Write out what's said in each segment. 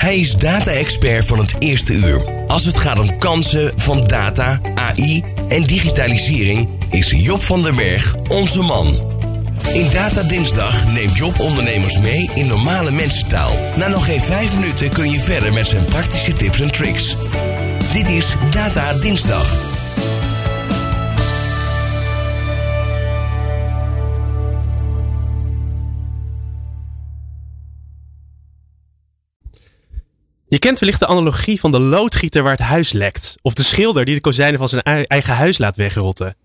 Hij is data-expert van het eerste uur. Als het gaat om kansen van data, AI en digitalisering, is Job van der Berg onze man. In Data Dinsdag neemt Job ondernemers mee in normale mensentaal. Na nog geen vijf minuten kun je verder met zijn praktische tips en tricks. Dit is Data Dinsdag. Je kent wellicht de analogie van de loodgieter waar het huis lekt. Of de schilder die de kozijnen van zijn eigen huis laat wegrotten.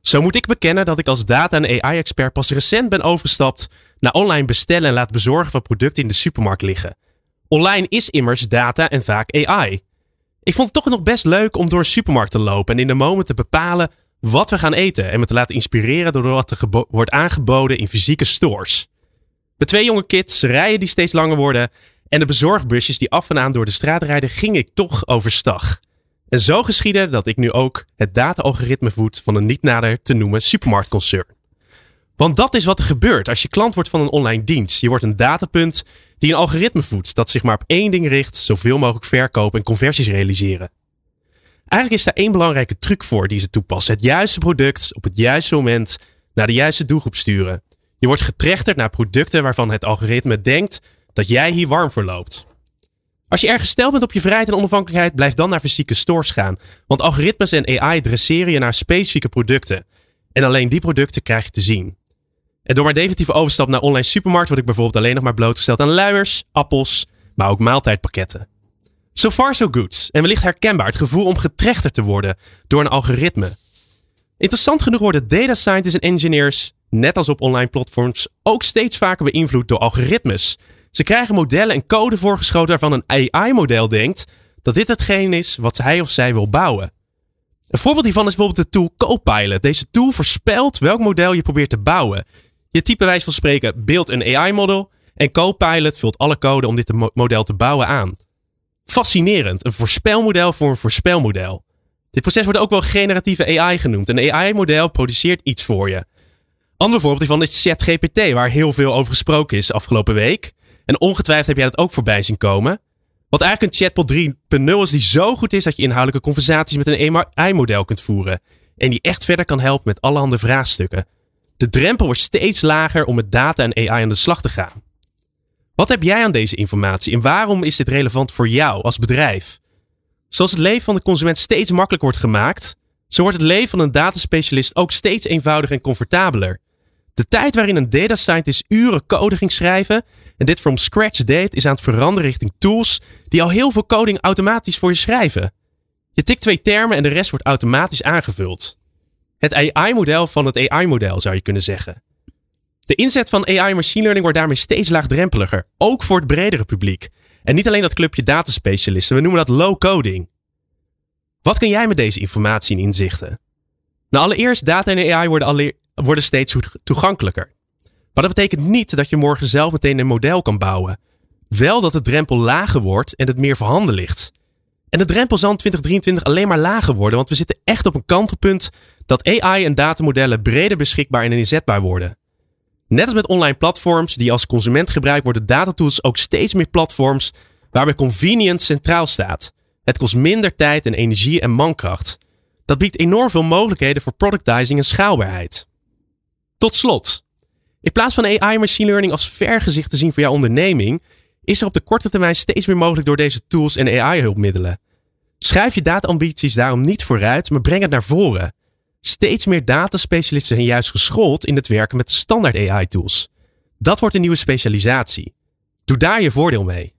Zo moet ik bekennen dat ik als data- en AI-expert pas recent ben overgestapt naar online bestellen en laten bezorgen van producten in de supermarkt liggen. Online is immers data en vaak AI. Ik vond het toch nog best leuk om door een supermarkt te lopen en in de moment te bepalen wat we gaan eten en me te laten inspireren door wat er wordt aangeboden in fysieke stores. De twee jonge kids, rijen die steeds langer worden en de bezorgbusjes die af en aan door de straat rijden, ging ik toch overstag. En zo geschiedde dat ik nu ook het data-algoritme voed van een niet nader te noemen supermarktconcern. Want dat is wat er gebeurt als je klant wordt van een online dienst. Je wordt een datapunt die een algoritme voedt dat zich maar op één ding richt: zoveel mogelijk verkopen en conversies realiseren. Eigenlijk is daar één belangrijke truc voor die ze toepassen: het juiste product op het juiste moment naar de juiste doelgroep sturen. Je wordt getrechterd naar producten waarvan het algoritme denkt dat jij hier warm voor loopt. Als je erg gesteld bent op je vrijheid en onafhankelijkheid, blijf dan naar fysieke stores gaan. Want algoritmes en AI dresseren je naar specifieke producten. En alleen die producten krijg je te zien. En door mijn definitieve overstap naar online supermarkt word ik bijvoorbeeld alleen nog maar blootgesteld aan luiers, appels, maar ook maaltijdpakketten. So far so good. En wellicht herkenbaar het gevoel om getrechterd te worden door een algoritme. Interessant genoeg worden data scientists en engineers, net als op online platforms, ook steeds vaker beïnvloed door algoritmes. Ze krijgen modellen en code voorgeschoten waarvan een AI-model denkt dat dit hetgeen is wat hij of zij wil bouwen. Een voorbeeld hiervan is bijvoorbeeld de tool Copilot. Deze tool voorspelt welk model je probeert te bouwen. Je type wijze van spreken beeld een AI-model en Copilot vult alle code om dit model te bouwen aan. Fascinerend, een voorspelmodel voor een voorspelmodel. Dit proces wordt ook wel generatieve AI genoemd. Een AI-model produceert iets voor je. Ander voorbeeld hiervan is ChatGPT, waar heel veel over gesproken is afgelopen week. En ongetwijfeld heb jij dat ook voorbij zien komen. Wat eigenlijk een chatbot 3.0 is die zo goed is dat je inhoudelijke conversaties met een AI-model kunt voeren. En die echt verder kan helpen met allerhande vraagstukken. De drempel wordt steeds lager om met data en AI aan de slag te gaan. Wat heb jij aan deze informatie en waarom is dit relevant voor jou als bedrijf? Zoals het leven van de consument steeds makkelijker wordt gemaakt, zo wordt het leven van een dataspecialist ook steeds eenvoudiger en comfortabeler. De tijd waarin een data scientist uren code ging schrijven en dit from scratch deed, is aan het veranderen richting tools die al heel veel coding automatisch voor je schrijven. Je tikt twee termen en de rest wordt automatisch aangevuld. Het AI-model van het AI-model zou je kunnen zeggen. De inzet van AI machine learning wordt daarmee steeds laagdrempeliger, ook voor het bredere publiek. En niet alleen dat clubje dataspecialisten, we noemen dat low coding. Wat kun jij met deze informatie en inzichten? Nou, allereerst, data en AI worden, worden steeds toegankelijker. Maar dat betekent niet dat je morgen zelf meteen een model kan bouwen. Wel dat de drempel lager wordt en het meer voorhanden ligt. En de drempel zal in 2023 alleen maar lager worden, want we zitten echt op een kantelpunt dat AI en datamodellen breder beschikbaar en inzetbaar worden. Net als met online platforms die als consument gebruikt worden datatools ook steeds meer platforms waarbij convenience centraal staat. Het kost minder tijd en energie en mankracht. Dat biedt enorm veel mogelijkheden voor productizing en schaalbaarheid. Tot slot, in plaats van AI machine learning als vergezicht te zien voor jouw onderneming, is er op de korte termijn steeds meer mogelijk door deze tools en AI-hulpmiddelen. Schrijf je dataambities daarom niet vooruit, maar breng het naar voren. Steeds meer dataspecialisten zijn juist geschoold in het werken met standaard AI-tools. Dat wordt een nieuwe specialisatie. Doe daar je voordeel mee.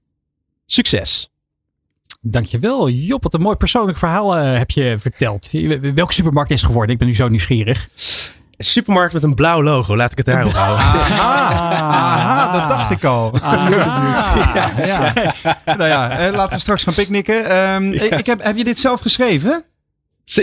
Succes! Dankjewel, Job. Wat een mooi persoonlijk verhaal uh, heb je verteld. Welke supermarkt is geworden? Ik ben nu zo nieuwsgierig supermarkt met een blauw logo. Laat ik het daarop houden. Aha, dat dacht ik al. Ja, ja. Nou ja, eh, laten we straks gaan picknicken. Um, ik heb, heb je dit zelf geschreven?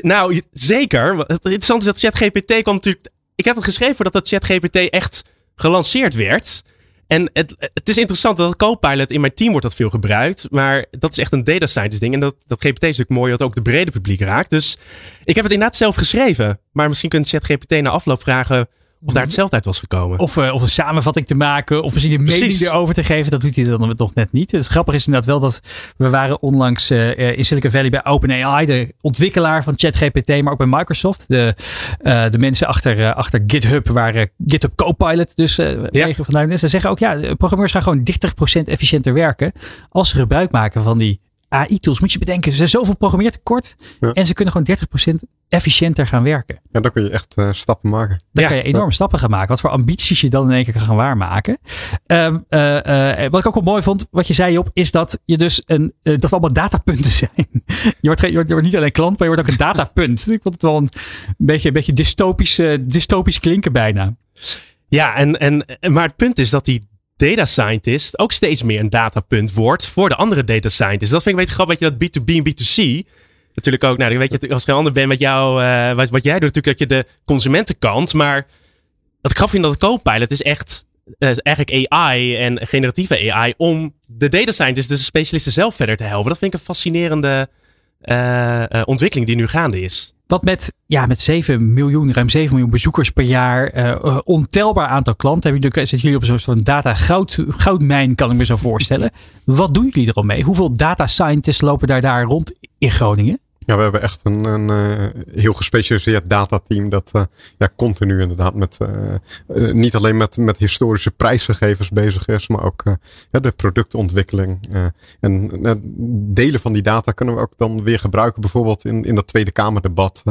nou, zeker. Het interessante is dat ChatGPT kwam natuurlijk... Ik heb het geschreven voordat dat ChatGPT echt gelanceerd werd. En het, het is interessant dat Copilot in mijn team wordt dat veel gebruikt. Maar dat is echt een data scientist ding. En dat, dat GPT is natuurlijk mooi dat ook de brede publiek raakt. Dus ik heb het inderdaad zelf geschreven. Maar misschien kunt ChatGPT na afloop vragen of daar hetzelfde uit was gekomen. Of, uh, of een samenvatting te maken. Of misschien een mening erover te geven. Dat doet hij dan nog net niet. Het grappige is inderdaad wel dat we waren onlangs uh, in Silicon Valley bij OpenAI. De ontwikkelaar van ChatGPT. Maar ook bij Microsoft. De, uh, de mensen achter, achter GitHub. Waar GitHub Copilot dus ja. vandaan is. Ze zeggen ook ja, programmeurs gaan gewoon 30% efficiënter werken. Als ze gebruik maken van die AI-tools. Moet je bedenken, ze zijn zoveel programmeertekort. Ja. En ze kunnen gewoon 30% efficiënter gaan werken. Ja, dan kun je echt uh, stappen maken. Dan kan je enorme stappen gaan maken. Wat voor ambities je dan in één keer kan gaan waarmaken. Um, uh, uh, wat ik ook wel mooi vond, wat je zei op, is dat je dus een, dat we allemaal datapunten zijn. je, wordt, je, wordt, je wordt niet alleen klant, maar je wordt ook een datapunt. ik vond het wel een, beetje, een beetje dystopisch, dystopisch klinken bijna. Ja, en, en, maar het punt is dat die data scientist ook steeds meer een datapunt wordt voor de andere data scientists. Dat vind ik een beetje grappig, dat je dat B2B en B2C natuurlijk ook, nou, weet je, als ik een ander ben met jou, uh, wat, jij doet, natuurlijk dat je de consumentenkant, maar wat ik vind dat het Copilot is echt uh, eigenlijk AI en generatieve AI om de data scientists, dus de specialisten zelf verder te helpen. Dat vind ik een fascinerende uh, ontwikkeling die nu gaande is. Wat met, ja, met 7 miljoen, ruim 7 miljoen bezoekers per jaar, ontelbaar aantal klanten. Hebben jullie, zitten jullie op een soort data goud, goudmijn, kan ik me zo voorstellen. Wat doen jullie er al mee? Hoeveel data scientists lopen daar, daar rond in Groningen? Ja, we hebben echt een, een uh, heel gespecialiseerd datateam dat uh, ja, continu inderdaad met uh, niet alleen met, met historische prijsgegevens bezig is, maar ook ja, de productontwikkeling. en delen van die data kunnen we ook dan weer gebruiken, bijvoorbeeld in, in dat Tweede Kamerdebat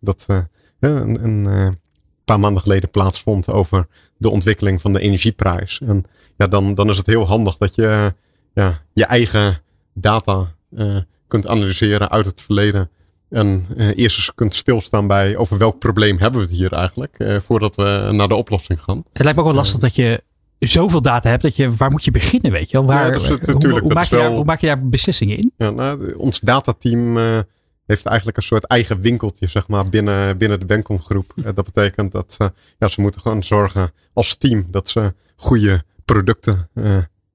dat een, een paar maanden geleden plaatsvond over de ontwikkeling van de energieprijs. En ja, dan, dan is het heel handig dat je ja, je eigen data kunt analyseren uit het verleden. En uh, eerst eens kunt stilstaan bij over welk probleem hebben we het hier eigenlijk. Uh, voordat we naar de oplossing gaan. Het lijkt me ook wel lastig dat je zoveel data hebt. Dat je, waar moet je beginnen weet je wel? Waar, ja, het, hoe, hoe, maak je daar, hoe, maak je daar, beslissingen in? Ja, nou, ons datateam heeft eigenlijk een soort eigen winkeltje zeg maar, binnen, binnen de Benkom groep. dat betekent dat ja, ze moeten gewoon zorgen als team dat ze goede producten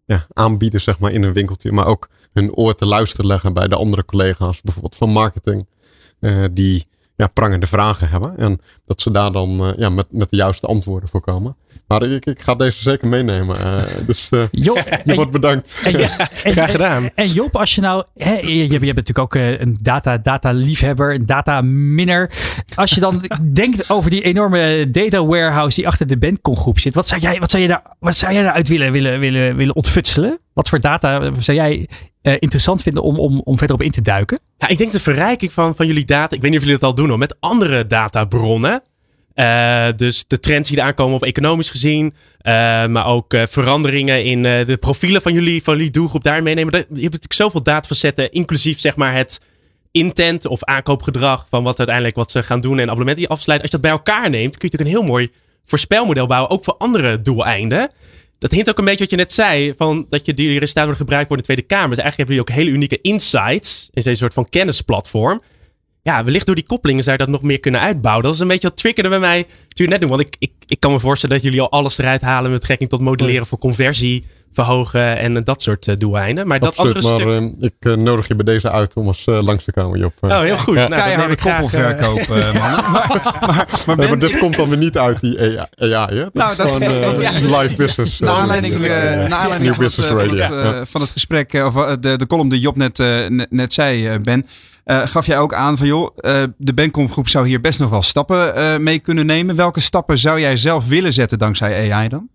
ja, aanbieden zeg maar, in een winkeltje. Maar ook hun oor te luisteren leggen bij de andere collega's, bijvoorbeeld van marketing, uh, die ja, prangende vragen hebben. En dat ze daar dan uh, ja, met, met de juiste antwoorden voor komen. Maar ik, ik ga deze zeker meenemen. Uh, dus uh, Job, je wordt bedankt. En, en, Graag gedaan. En, Job, als je nou... Hè, je, je, bent natuurlijk ook een data, data liefhebber, een data minner. Als je dan denkt over die enorme data warehouse die achter de Bandcom groep zit. Wat zou jij, wat zou je daar, wat zou jij daaruit willen, willen, willen, willen ontfutselen? Wat voor data zou jij uh, interessant vinden om, om, om verder op in te duiken? Ja, ik denk de verrijking van, van jullie data, ik weet niet of jullie dat al doen hoor, met andere databronnen. Uh, dus de trends die er aankomen op economisch gezien. Uh, maar ook veranderingen in de profielen van jullie, van jullie doelgroep daar meenemen. je hebt natuurlijk zoveel datafacetten, inclusief zeg maar het intent of aankoopgedrag van wat uiteindelijk wat ze gaan doen en abonnementen die afsluiten. Als je dat bij elkaar neemt, kun je natuurlijk een heel mooi voorspelmodel bouwen, ook voor andere doeleinden dat hint ook een beetje wat je net zei, van dat je die resultaten worden gebruikt voor de Tweede Kamer. Dus eigenlijk hebben jullie ook hele unieke insights in deze soort van kennisplatform. Ja, wellicht door die koppelingen zou je dat nog meer kunnen uitbouwen. Dat is een beetje wat triggerde bij mij toen je net doen. Want ik, ik, ik kan me voorstellen dat jullie al alles eruit halen met betrekking tot modelleren voor conversie verhogen en dat soort uh, doeleinden. Maar Absoluut, dat andere maar, stuk... Uh, ik uh, nodig je bij deze uit om eens langs te komen, Job. Oh, heel goed. Ja. Nou, Keiharde koppelverkoop, man. maar, maar, maar, maar, dit komt dan weer niet uit die AI, AI hè? Dat nou, is dat, gewoon live business. Naar aanleiding, na aanleiding van, het, van, het, van het gesprek, of de, de column die Job net, net zei, Ben... Uh, gaf jij ook aan van joh, uh, de Benkom groep zou hier best nog wel stappen uh, mee kunnen nemen. Welke stappen zou jij zelf willen zetten dankzij AI dan?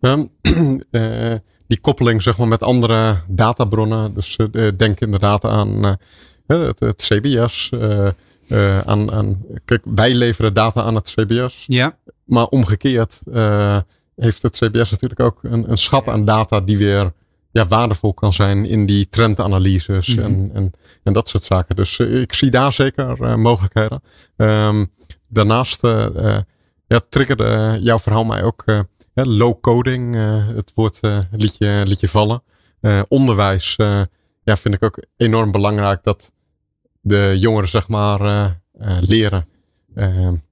Um, die koppeling zeg maar, met andere databronnen. Dus denk inderdaad aan het, het, CBS. aan, aan, kijk, wij leveren data aan het CBS. Ja. Maar omgekeerd heeft het CBS natuurlijk ook een, een schat aan data die weer ja, waardevol kan zijn in die trendanalyses mm en, en, en dat soort zaken. Dus ik zie daar zeker mogelijkheden. Um, daarnaast ja, triggerde jouw verhaal mij ook low coding. het woord liet, je, liet je vallen. onderwijs ja, vind ik ook enorm belangrijk dat de jongeren zeg maar leren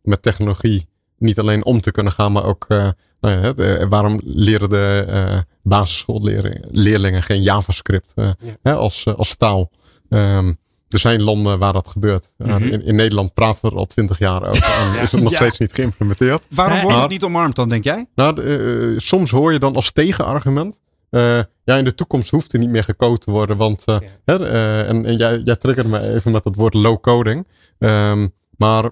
met technologie niet alleen om te kunnen gaan, maar ook nou ja, de, waarom leren de uh, basisschoolleerlingen geen JavaScript uh, hè, als, als taal? Um, er zijn landen waar dat gebeurt. Mhm. in, in, Nederland praten we er al twintig jaar over. En is het nog steeds niet geïmplementeerd. Waarom wordt het niet omarmd dan, denk jij? Nou, soms hoor je dan als tegenargument. ja, in de toekomst hoeft er niet meer gecode te worden. Want hè, en, en, jij, jij triggerde me even met het woord low coding. Um, maar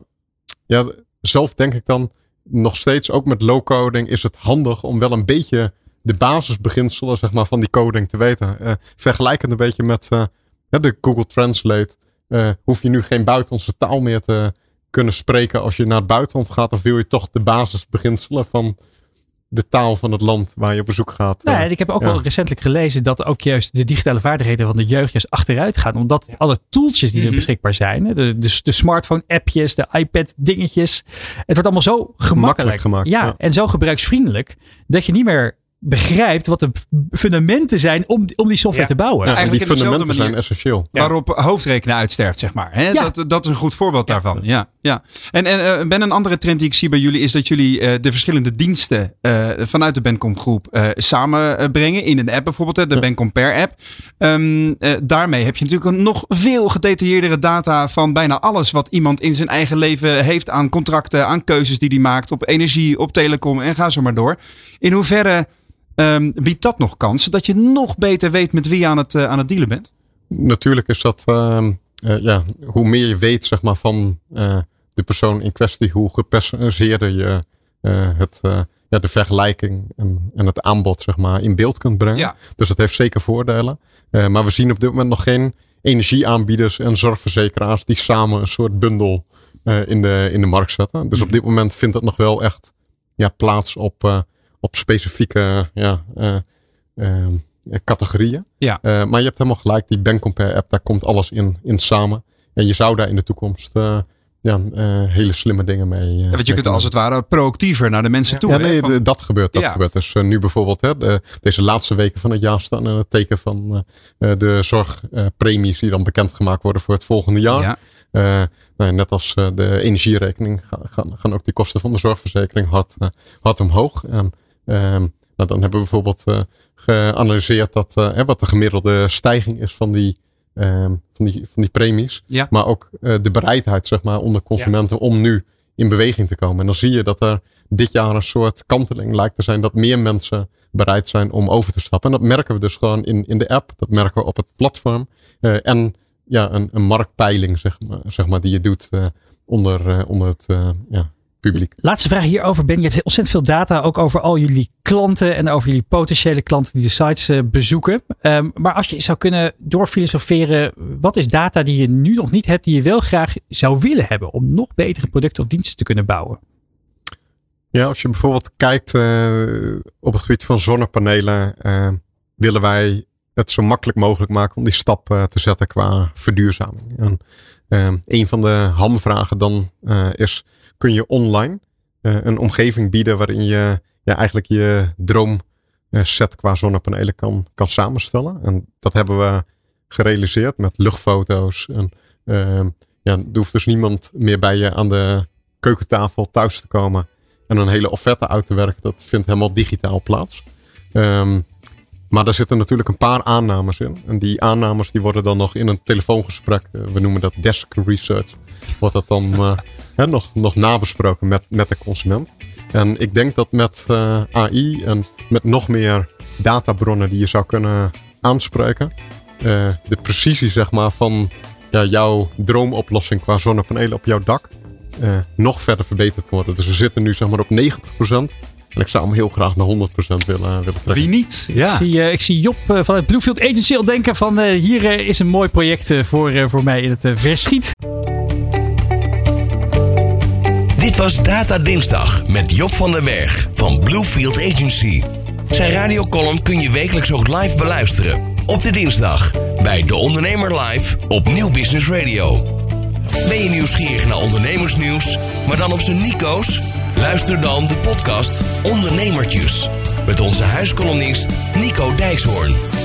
ja, zelf denk ik dan nog steeds, ook met low coding, is het handig om wel een beetje de basisbeginselen zeg maar, van die coding te weten. Uh, vergelijkend een beetje met uh, de Google Translate. Uh, hoef je nu geen buitenlandse taal meer te kunnen spreken als je naar het buitenland gaat. Of wil je toch de basisbeginselen van de taal van het land waar je op bezoek gaat. Nee, ik heb ook wel recentelijk gelezen dat ook juist de digitale vaardigheden van de jeugd juist achteruit gaan. Omdat alle tooltjes die er mhm. beschikbaar zijn, de, de, de smartphone appjes, de iPad dingetjes. Het wordt allemaal zo gemakkelijk. gemaakt. Ja, en zo gebruiksvriendelijk dat je niet meer begrijpt wat de fundamenten zijn om, om die software te bouwen. Ja, Eigenlijk die fundamenten zijn essentieel. Waarop hoofdrekenen uitsterft, zeg maar. Hè? Dat, dat is een goed voorbeeld daarvan. Ja, ja. En, en uh, ben een andere trend die ik zie bij jullie is dat jullie uh, de verschillende diensten uh, vanuit de Bencom groep samenbrengen. In een app bijvoorbeeld, de Bencom per app. Um, daarmee heb je natuurlijk een nog veel gedetailleerdere data van bijna alles wat iemand in zijn eigen leven heeft aan contracten, aan keuzes die hij maakt op energie, op telecom en ga zo maar door. In hoeverre Um, biedt dat nog kansen dat je nog beter weet met wie je aan het, uh, aan het dealen bent? Natuurlijk is dat, uh, uh, ja, hoe meer je weet zeg maar, van eh, de persoon in kwestie, hoe gepersonaliseerder je het, ja, de vergelijking en, en het aanbod zeg maar, in beeld kunt brengen. Ja. Dus dat heeft zeker voordelen. maar we zien op dit moment nog geen energieaanbieders en zorgverzekeraars die samen een soort bundel in, de, in de markt zetten. Dus op mhm. dit moment vindt dat nog wel echt ja, plaats op op specifieke ja, uh, uh, categorieën. Ja. Uh, maar je hebt helemaal gelijk, die Bancompare app, daar komt alles in, in samen. En je zou daar in de toekomst ja, hele slimme dingen mee. Ja, want je kunt als het ware proactiever naar de mensen toe. Ja, nee, dat gebeurt. Dat gebeurt. Dus nu bijvoorbeeld, hè, de, deze laatste weken van het jaar staan in het teken van de zorgpremies die dan bekendgemaakt worden voor het volgende jaar. Ja. Nou, net als de energierekening gaan, gaan, ook die kosten van de zorgverzekering hard, hard omhoog. En Ehm, nou, dan hebben we bijvoorbeeld uh, geanalyseerd dat, uh, wat de gemiddelde stijging is van die, ehm, van die, van die premies. Ja. Maar ook uh, de bereidheid zeg maar, onder consumenten om nu in beweging te komen. En dan zie je dat er dit jaar een soort kanteling lijkt te zijn dat meer mensen bereid zijn om over te stappen. En dat merken we dus gewoon in, in de app, dat merken we op het platform. en ja, een, een marktpeiling, zeg maar, zeg maar, die je doet onder, onder het ja, publiek. Laatste vraag hierover, Ben. Je hebt ontzettend veel data ook over al jullie klanten en over jullie potentiële klanten die de sites uh, bezoeken. Um, maar als je zou kunnen doorfilosoferen, wat is data die je nu nog niet hebt, die je wel graag zou willen hebben om nog betere producten of diensten te kunnen bouwen? Ja, als je bijvoorbeeld kijkt uh, op het gebied van zonnepanelen, uh, willen wij het zo makkelijk mogelijk maken om die stap te zetten qua verduurzaming. En een van de hamvragen dan is kun je online uh, een omgeving bieden waarin je ja, eigenlijk je droomset qua zonnepanelen kan, kan samenstellen. En dat hebben we gerealiseerd met luchtfoto's. En, uh, ja, er hoeft dus niemand meer bij je aan de keukentafel thuis te komen en een hele offerte uit te werken. Dat vindt helemaal digitaal plaats. Um, maar daar zitten natuurlijk een paar aannames in. En die aannames die worden dan nog in een telefoongesprek, uh, we noemen dat desk research, wordt dat dan hè, nog, nog nabesproken met, met de consument. En ik denk dat met eh, AI en met nog meer databronnen die je zou kunnen aanspreken, de precisie zeg maar, van ja, jouw droomoplossing qua zonnepanelen op jouw dak nog verder verbeterd kan worden. Dus we zitten nu zeg maar op 90%. En ik zou hem heel graag naar 100% willen, willen trekken. Wie niet? Ja. Ik, zie, uh, ik zie Job van het Bluefield Agency al denken van hier is een mooi project voor, voor mij in het verschiet. Dit was Data Dinsdag met Job van den Berg van Bluefield Agency. Zijn radiocolumn kun je wekelijks ook live beluisteren. Op de dinsdag bij De Ondernemer Live op Nieuw Business Radio. Ben je nieuwsgierig naar ondernemersnieuws, maar dan op zijn Nico's? Luister dan de podcast Ondernemertjes met onze huiskolonist Nico Dijkshoorn.